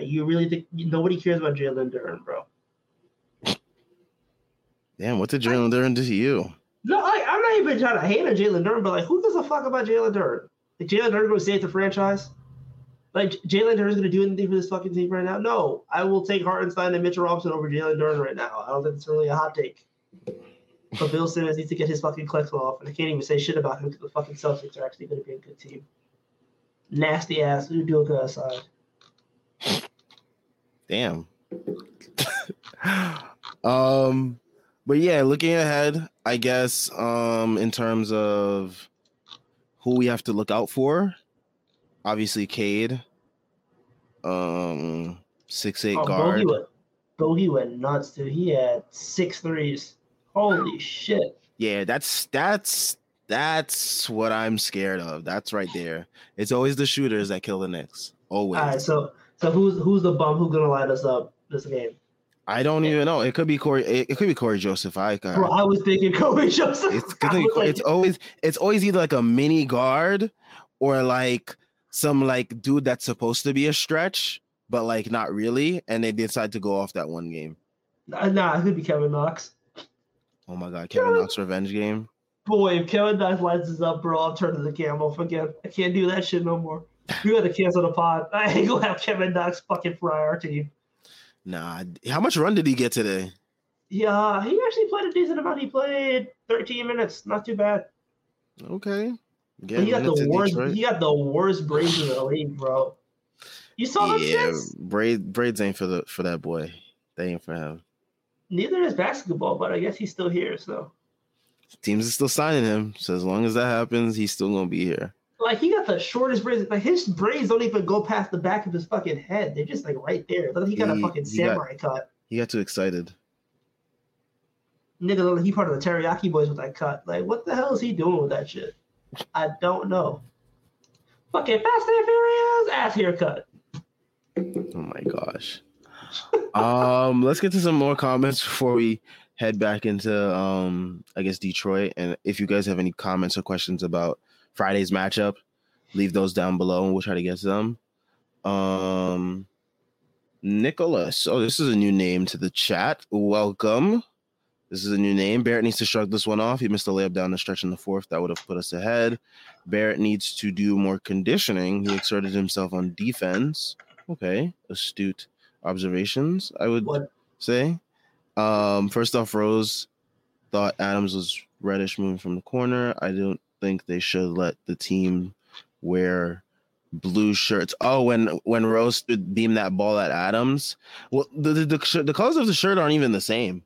S3: You really think nobody cares about Jalen Duren, bro?
S2: Damn, what did Jalen Duren do to you?
S3: No, I, I'm not even trying to hate on Jalen Duren, but like, who gives a fuck about Jalen Duren? Like, Jalen Duren going to save the franchise? Like, Jalen Duren's going to do anything for this fucking team right now? No, I will take Hartenstein and Mitchell Robinson over Jalen Duren right now. I don't think it's really a hot take. But Bill Simmons needs to get his fucking clicks off, and I can't even say shit about him because the fucking Celtics are actually going to be a good team. Nasty ass Udoka aside.
S2: Damn. um, but yeah, looking ahead, I guess, um, in terms of who we have to look out for, obviously Cade, um, six eight
S3: Oh,
S2: guard.
S3: Bogey went, Bogey went nuts, dude. He had six threes. Holy shit.
S2: Yeah, that's that's that's what I'm scared of. That's right there. It's always the shooters that kill the Knicks. Always.
S3: All right, so so who's who's the bum who's gonna light us up this game?
S2: I don't even know. It could be Cory. It, it could be Cory Joseph. I got.
S3: Bro, I was thinking Cory Joseph.
S2: It's
S3: I
S2: gonna be,
S3: was like,
S2: it's always it's always either like a mini guard or like some like dude that's supposed to be a stretch, but like not really, and they decide to go off that one game.
S3: nah, nah, it could be Kevin Knox.
S2: Oh my god, Kevin Knox revenge game.
S3: Boy, if Kevin Knox lights us up, bro, I'm turning the cam off again. I can't do that shit no more. We got to cancel the pod. I ain't gonna have Kevin Knox fucking fry our team.
S2: Nah, how much run did he get today?
S3: Yeah, he actually played a decent amount. He played 13 minutes, not too bad.
S2: Okay,
S3: But he got the worst.
S2: Detroit.
S3: He got the worst braids in the league, bro. You saw
S2: Yeah,
S3: shits?
S2: braid braids ain't for the for that boy. They ain't for him.
S3: Neither is basketball, but I guess he's still here. So,
S2: Teams are still signing him, so as long as that happens, he's still gonna be here.
S3: Like, he got the shortest braids. Like his braids don't even go past the back of his fucking head. They're just like right there. Look, he got a
S2: He-
S3: fucking
S2: he got-
S3: samurai cut.
S2: He got too excited.
S3: Nigga, look like he part of the Teriyaki Boyz with that cut. Like, what the hell is he doing with that shit? I don't know. Fucking Fast and Furious ass haircut.
S2: Oh my gosh. um, let's get to some more comments before we head back into um, I guess Detroit. And if you guys have any comments or questions about Friday's matchup, leave those down below and we'll try to get to them. Um, Nicholas. Oh, this is a new name to the chat. Welcome. This is a new name. Barrett needs to shrug this one off. He missed a layup down the stretch in the fourth. That would have put us ahead. Barrett needs to do more conditioning. He exerted himself on defense. Okay, astute observations, I would
S3: What?
S2: say. Um, first off, Rose thought Adams was Reddish moving from the corner. I don't think they should let the team wear blue shirts. Oh, when when Rose beamed that ball at Adams, well, the the, the, the colors of the shirt aren't even the same.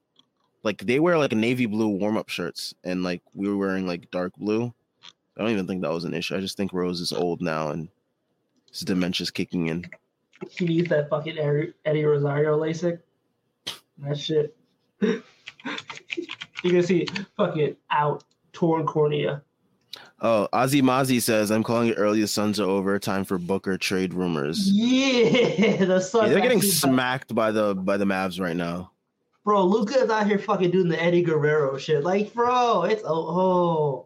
S2: Like they wear like navy blue warm up shirts, and like we were wearing like dark blue. I don't even think that was an issue. I just think Rose is old now and his dementia's kicking in.
S3: He needs that fucking Eddie Rosario LASIK. That shit. you can see fucking out torn cornea.
S2: Oh, Ozzy Mozzie says, I'm calling it early. The Suns are over. Time for Booker trade rumors.
S3: Yeah, the Suns.
S2: Yeah, they're getting smacked by the by the Mavs right now.
S3: Bro, Luka is out here fucking doing the Eddie Guerrero shit. Like, bro, it's oh. oh.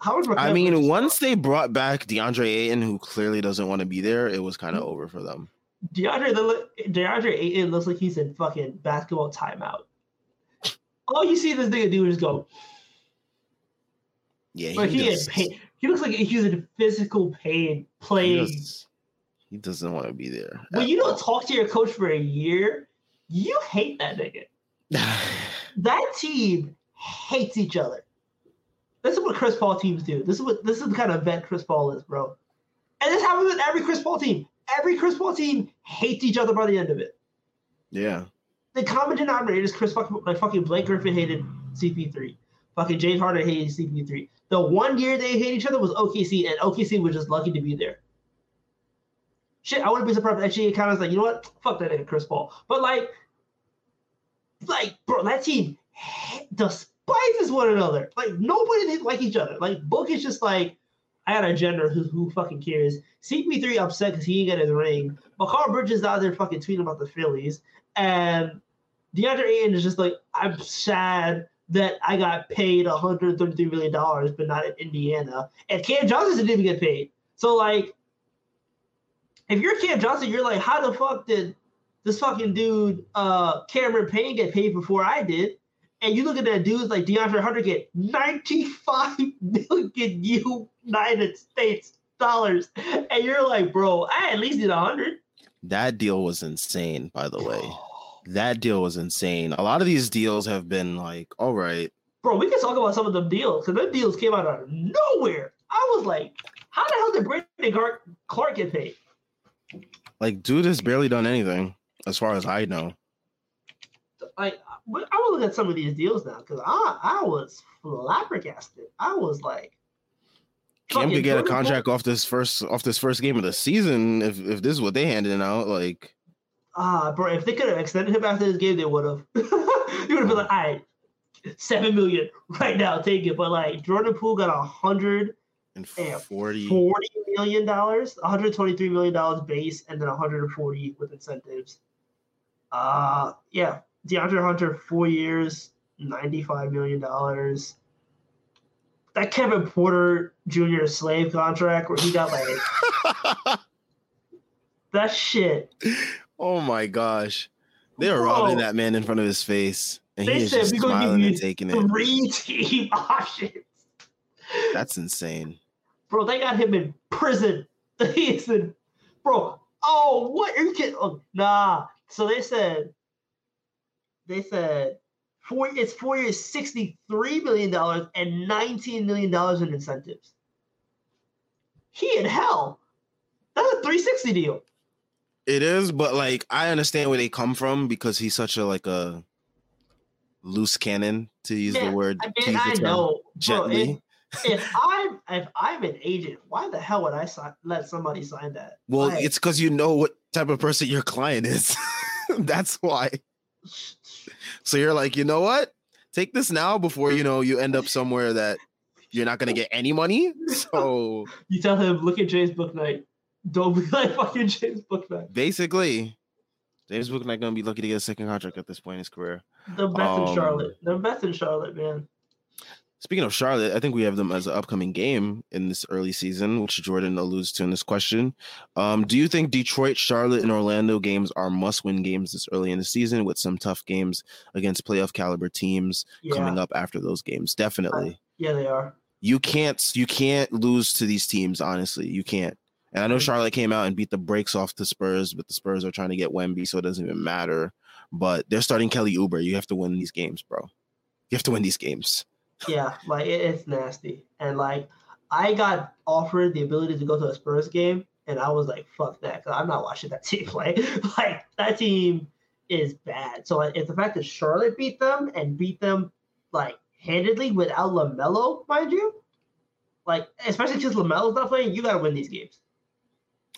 S3: Howard
S2: I mean, once they brought back DeAndre Ayton, who clearly doesn't want to be there, it was kind of over for them.
S3: DeAndre, the DeAndre Ayton looks like he's in fucking basketball timeout. All you see this nigga do is go,
S2: Yeah,
S3: but he,
S2: just-
S3: pain. He looks like he's in physical pain
S2: he, does, he doesn't want to be there.
S3: when you don't talk to your coach for a year, you hate that nigga. That team hates each other. This is what Chris Paul teams do. This is what this is the kind of vet Chris Paul is, bro. And this happens with every Chris Paul team. Every Chris Paul team hates each other by the end of it.
S2: yeah,
S3: The common denominator is Chris fucking like fucking Blake Griffin hated CP3. Fucking James Harden hated CP3. The one year they hate each other was OKC, and OKC was just lucky to be there. Shit, I wouldn't be surprised if actually kind of was like, you know what? Fuck that nigga Chris Paul. But like, like, bro, that team despises one another. Like nobody they like each other. Like Book is just like, I got a gender who who fucking cares. CP3 upset because he ain't get his ring. But Mikal Bridges out there fucking tweeting about the Phillies. And DeAndre Ayton is just like, I'm sad that I got paid $133 million, but not in Indiana. And Cam Johnson didn't even get paid. So, like, if you're Cam Johnson, you're like, how the fuck did this fucking dude, uh, Cameron Payne, get paid before I did? And you look at that dude like DeAndre Hunter get 95 million United States dollars. And you're like, bro, I at least did 100.
S2: that deal was insane. By the way, that deal was insane. A lot of these deals have been like, all right,
S3: Bro, we can talk about some of them deals because them deals came out of nowhere. I was like, how the hell did Brandon Clark get paid?
S2: like dude has barely done anything as far as I know.
S3: Like, I will look at some of these deals now because I, I was flabbergasted. I was like,
S2: Cam could get a contract off this first off this first game of the season if if this is what they handed out. Like,
S3: Ah, bro, if they could have extended him after this game, they would have. you would have been like, all right, seven million right now, take it. But like, Jordan Poole got a hundred
S2: and forty
S3: million dollars, one hundred twenty-three million dollars base, and then one hundred and forty with incentives. Uh, yeah, DeAndre Hunter, four years, ninety-five million dollars. That Kevin Porter Jr. slave contract where he got like that shit.
S2: Oh my gosh, they were
S3: Bro.
S2: robbing that man in front of his face, and
S3: They
S2: he is
S3: said
S2: just smiling
S3: you
S2: and taking it.
S3: three team options.
S2: That's insane.
S3: Bro, they got him in prison. He is in, bro. Oh, what are you kidding? Oh, nah. So they said, they said, four. It's four years, sixty-three million dollars, and nineteen million dollars in incentives. He in hell. That's a three sixty deal.
S2: It is, but like I understand where they come from because he's such a like a loose cannon to use
S3: Yeah,
S2: the word.
S3: I mean, I know, bro.
S2: gently.
S3: If, if I'm if I'm an agent, why the hell would I sign, let somebody sign that?
S2: Well,
S3: Why?
S2: it's because you know what type of person your client is. That's why. So you're like, you know what? Take this now before you know you end up somewhere that you're not gonna get any money. So
S3: You tell him, look at Jay's book Bouknight. Don't be like fucking James Bouknight.
S2: basically, James Book not gonna be lucky to get a second contract at this point in his career.
S3: The best in
S2: Um,
S3: Charlotte. The best in Charlotte, man.
S2: Speaking of Charlotte, I think we have them as an upcoming game in this early season, which Jordan alludes to in this question. Um, do you think Detroit, Charlotte, and Orlando games are must-win games this early in the season, with some tough games against playoff caliber teams
S3: Yeah,
S2: coming up after those games? Definitely.
S3: yeah, they are.
S2: you can't you can't lose to these teams honestly you can't and i know charlotte came out and beat the brakes off the spurs but the spurs are trying to get wemby so it doesn't even matter but they're starting Kelly Oubre you have to win these games bro you have to win these games
S3: Yeah, like it, it's nasty. And like I got offered the ability to go to a Spurs game, and I was like, "Fuck that!" Because I'm not watching that team play. like that team is bad. So like, if the fact that Charlotte beat them and beat them like handedly without LaMelo, mind you, Like, especially because LaMelo's not playing, you gotta win these games.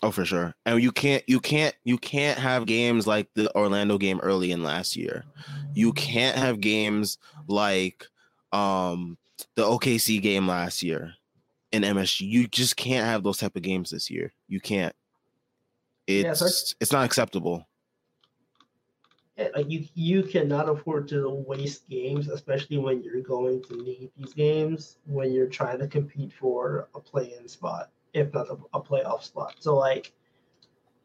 S2: Oh, for sure. And you can't, you can't, you can't have games like the Orlando game early in last year. You can't have games like um the OKC game last year in MSG. You just can't have those type of games this year. You can't. It's
S3: Yeah,
S2: it's not acceptable.
S3: Yeah, like you you cannot afford to waste games, especially when you're going to need these games when you're trying to compete for a play-in spot, if not a, a playoff spot. So like,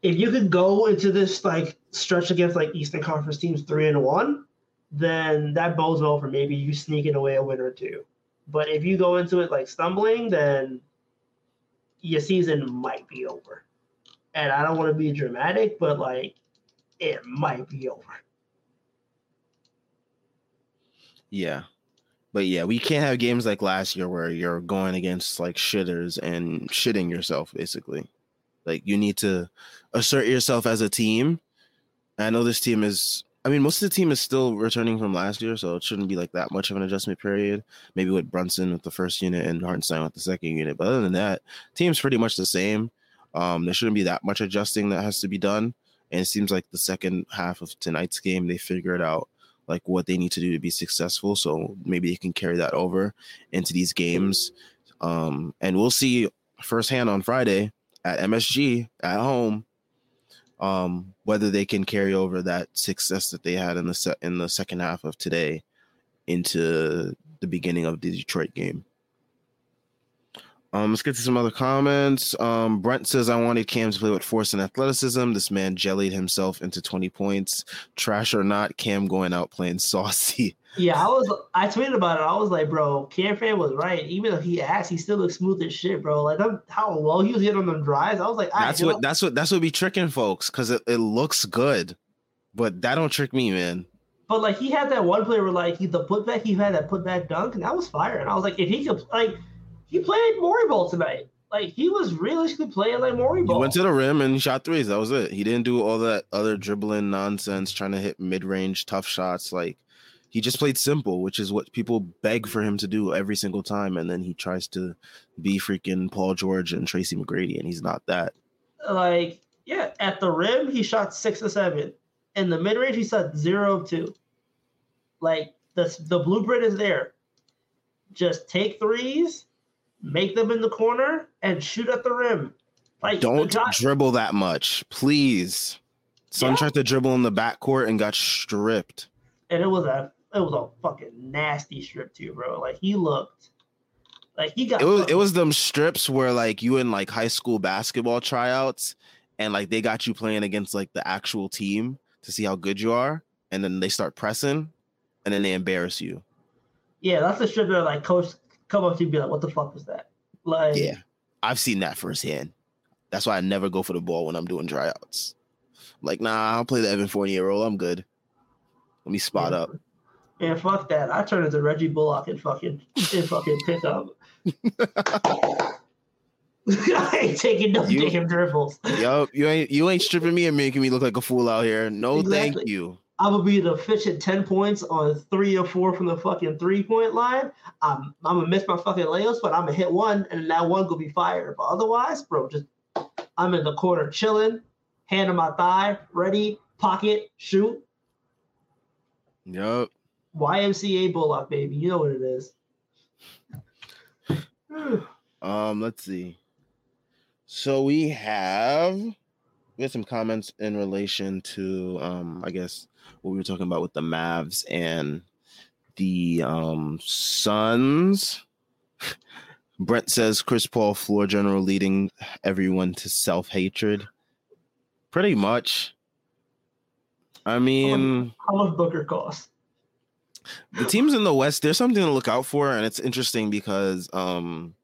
S3: if you could go into this like stretch against like Eastern Conference teams three and one, then that bodes well for maybe you sneaking away a win or two. But if you go into it like stumbling, then your season might be over. And I don't want to be dramatic, but like it might be over.
S2: Yeah. But yeah, we can't have games like last year where you're going against like shitters and shitting yourself, basically. Like you need to assert yourself as a team. I know this team is I mean, most of the team is still returning from last year, so it shouldn't be like that much of an adjustment period. Maybe with Brunson with the first unit and Hartenstein with the second unit. But other than that, team's pretty much the same. Um, there shouldn't be that much adjusting that has to be done. And it seems like the second half of tonight's game, they figured out like what they need to do to be successful. So maybe they can carry that over into these games. Um, and we'll see firsthand on Friday at MSG at home um, whether they can carry over that success that they had in the se- in the second half of today into the beginning of the Detroit game. Um, let's get to some other comments. Um, Brent says, I wanted Cam to play with force and athleticism. This man jellied himself into 20 points. Trash or not, Cam going out playing saucy.
S3: Yeah, I was. I tweeted about it. I was like, bro, Cam Fan was right. Even if he asked, he still looks smooth as shit, bro. Like them, how well he was hitting on them drives. I was like,
S2: That's what
S3: know-
S2: that's what that's what be tricking folks because it, it looks good. But that don't trick me, man.
S3: But like he had that one play where like he the putback, he had that putback dunk, and that was fire. And I was like, if he could like, he played Morey Ball tonight. Like he was realistically playing like Morey
S2: He went to the rim and shot threes. That was it. He didn't do all that other dribbling nonsense, trying to hit mid range tough shots. Like he just played simple, which is what people beg for him to do every single time. And then he tries to be freaking Paul George and Tracy McGrady, and he's not that.
S3: like yeah, at the rim he shot six or seven. In the mid range he shot zero of two. Like the the blueprint is there. Just take threes, make them in the corner, and shoot at the rim. Like
S2: Don't
S3: God-
S2: dribble that much, please. Son
S3: Yeah.
S2: tried to dribble in the backcourt and got stripped.
S3: and it was a it was a fucking nasty strip too, bro. Like he looked like he got
S2: It was it was them strips where like you in like high school basketball tryouts and like they got you playing against like the actual team to see how good you are, and then they start pressing and then they embarrass you.
S3: yeah, that's the strip that like coach come up to you and be like, what the fuck was that? Like
S2: Yeah. I've seen that firsthand. That's why I never go for the ball when I'm doing tryouts. I'm like, nah, I'll play the Evan Fournier role. I'm good. Let me spot
S3: Yeah.
S2: up.
S3: Man, fuck that. I turn into Reggie Bullock and fucking and fucking pick up. I ain't taking no
S2: You-
S3: damn dribbles.
S2: Yup, you ain't you ain't stripping me and making me look like a fool out here. No, thank you.
S3: I'm gonna be the fish at 10 points on three or four from the fucking three point line. I'm I'm gonna miss my fucking layups, but I'm gonna hit one and that one gonna be fire. But otherwise, bro, just I'm in the corner chilling, hand on my thigh, ready, pocket, shoot.
S2: Yup.
S3: YMCA Bullock, baby. You know what it is.
S2: Um, let's see. So we have we have some comments in relation to um, I guess what we were talking about with the Mavs and the um Suns. Brent says Chris Paul floor general leading everyone to self-hatred. Pretty much. I mean,
S3: How much Booker cost?
S2: the teams in the West, there's something to look out for, and it's interesting because um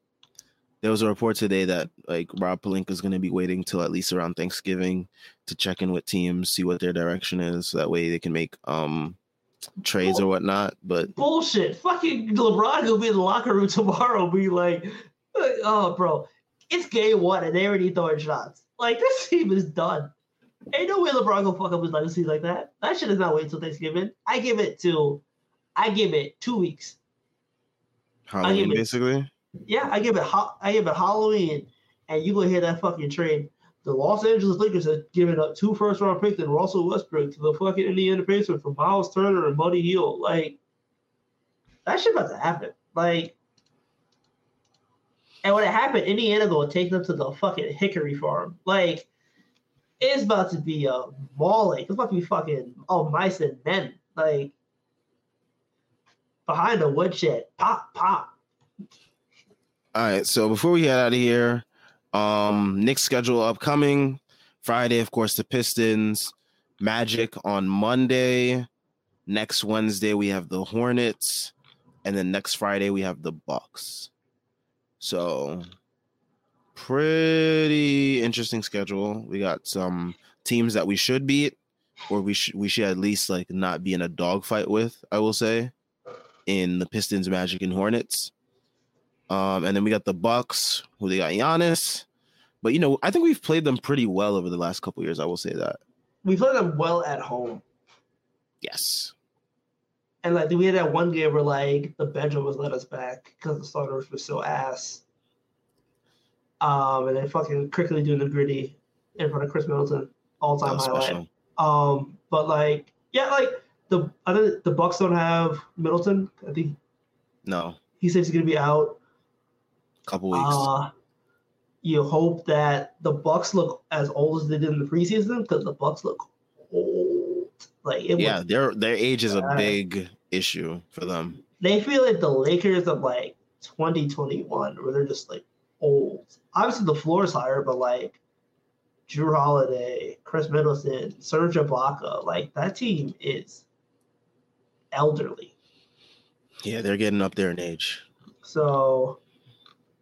S2: there was a report today that like Rob Pelinka is going to be waiting till at least around Thanksgiving to check in with teams, see what their direction is, so that way they can make um trades or whatnot. But
S3: Bullshit. Fucking LeBron will be in the locker room tomorrow, be like, oh, bro, it's game one and they already throwing shots. Like, this team is done. Ain't no way LeBron gonna fuck up his legacy like that. That shit is not wait till Thanksgiving. I give it to, I give it two weeks.
S2: Halloween,
S3: it-
S2: basically,
S3: Yeah, I give it. Ho- I give it Halloween, and you go hear that fucking trade. The Los Angeles Lakers have given up two first round picks and Russell Westbrook to the fucking Indiana Pacers for Miles Turner and Buddy Hield. Like that shit about to happen. Like, and when it happened, Indiana go take them to the fucking Hickory Farm. Like, it's about to be a mauling. It's about to be fucking all mice and men. Like, behind the woodshed, pop, pop.
S2: All right. So before we get out of here, um, Knicks schedule upcoming Friday, of course, the Pistons, Magic on Monday. Next Wednesday we have the Hornets, and then next Friday we have the Bucks. So pretty interesting schedule. We got some teams that we should beat, or we should we should at least like not be in a dogfight with. I will say, in the Pistons, Magic, and Hornets. Um, and then we got the Bucks, who they got Giannis. But you know, I think we've played them pretty well over the last couple years. I will say that.
S3: We played them well at home.
S2: Yes.
S3: And like we had that one game where like the bench was let us back because the starters were so ass. Um, and then fucking Quickley doing the gritty in front of Khris Middleton, all time highlight.
S2: special.
S3: Um, but like, yeah, like the I think the Bucks don't have Middleton. I think
S2: No,
S3: he says he's gonna be out.
S2: Couple weeks.
S3: Uh, you hope that the Bucks look as old as they did in the preseason because the Bucks look old. Like it
S2: yeah,
S3: was,
S2: their their age is a big issue for them.
S3: they feel like the Lakers of like 2021, where they're just like old. Obviously, the floor is higher, but like Jrue Holiday, Khris Middleton, Serge Ibaka, like that team is elderly.
S2: Yeah, they're getting up there in age.
S3: So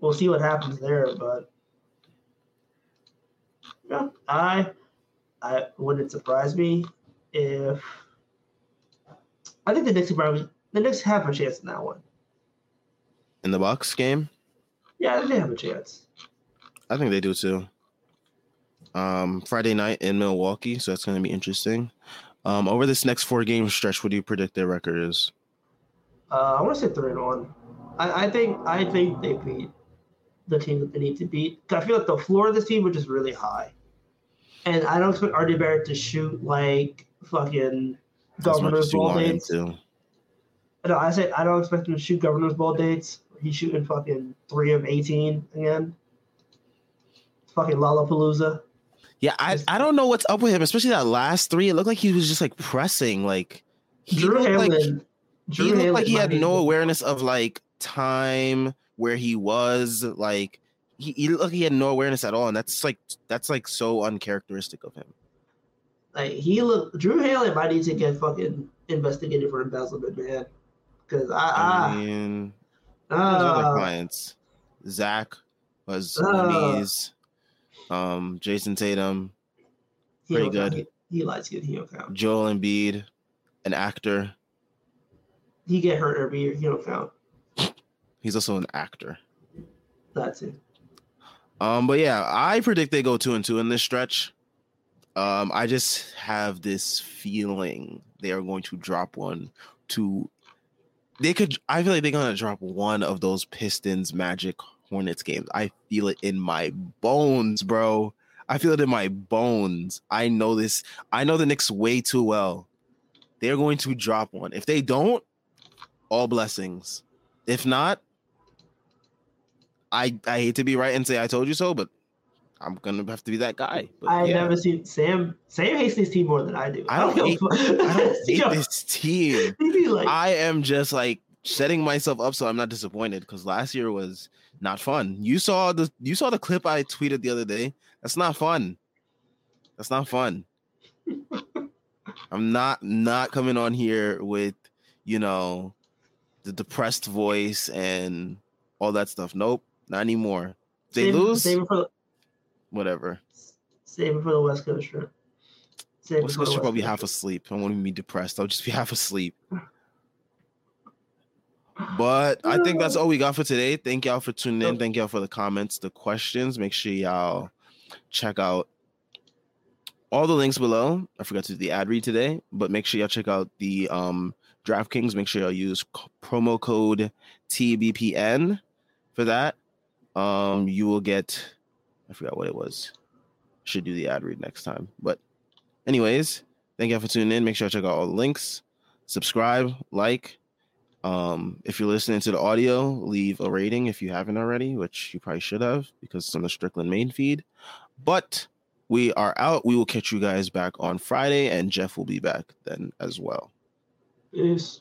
S3: we'll see what happens there. But yeah, I I wouldn't surprise me if I think the Knicks probably the Knicks have a chance in that one.
S2: In the Bucks game,
S3: Yeah, they have a chance.
S2: I think they do too. Um, Friday night in Milwaukee, so that's going to be interesting. Um, over this next four game stretch, what do you predict their record is?
S3: Uh, I want to say three and one. I, I think I think they beat the team that they need to beat. I feel like the floor of this team was just really high, and I don't expect RJ Barrett to shoot like fucking governor's ball dates. No, I said I don't expect him to shoot governor's ball dates. He's shooting fucking three of eighteen again. Fucking Lollapalooza.
S2: Yeah, I, I don't know what's up with him, especially that last three. It looked like he was just like pressing, like he
S3: Drew
S2: looked like
S3: Hanlen.
S2: he
S3: Drew
S2: looked
S3: Hanlen
S2: like he had no awareness of like time where he was like he, he looked like he had no awareness at all and that's like that's like so uncharacteristic of him
S3: Like he look. Drew Hanlen might need to get fucking investigated for embezzlement, man. Because I,
S2: i mean there's other
S3: uh,
S2: clients zach was
S3: Uh.
S2: Louise, um Jayson Tatum pretty
S3: count.
S2: good.
S3: He, he likes it. He don't count.
S2: joel Embiid, an actor
S3: He get hurt every year. He don't count.
S2: He's also an actor
S3: That's it.
S2: Um, but yeah, I predict they go two and two in this stretch. Um, I just have this feeling they are going to drop one to they could I feel like they're gonna drop one of those Pistons Magic Hornets games. I feel it in my bones, bro. I feel it in my bones. I know this. I know the Knicks way too well. They're going to drop one. If they don't, all blessings. If not, I I hate to be right and say I told you so, but I'm gonna have to be that guy. But
S3: I
S2: yeah,
S3: never seen Sam. Sam hates this team more than I do.
S2: I don't
S3: give a
S2: hate- I don't hate this team.
S3: like,
S2: I am just like setting myself up so I'm not disappointed because last year was not fun. You saw the you saw the clip I tweeted the other day. That's not fun. That's not fun. I'm not not coming on here with you know the depressed voice and all that stuff. Nope, not anymore. If they
S3: save,
S2: lose,
S3: Save it for the,
S2: whatever.
S3: save it for the West Coast trip. Save
S2: What's
S3: it for the
S2: should
S3: West Coast
S2: half asleep. I won't even be depressed. I'll just be half asleep. But I think that's all we got for today. Thank y'all for tuning in. Thank y'all for the comments, the questions. Make sure y'all check out all the links below. I forgot to do the ad read today, but make sure y'all check out the um DraftKings. Make sure y'all use promo code TBPN for that. Um, you will get I forgot what it was. Should do the ad read next time. But anyways, thank you for tuning in. Make sure to check out all the links. Subscribe, like. Um, if you're listening to the audio, leave a rating if you haven't already, which you probably should have because it's on the Strickland main feed. But we are out. We will catch you guys back on Friday, and Jeff will be back then as well.
S3: Peace.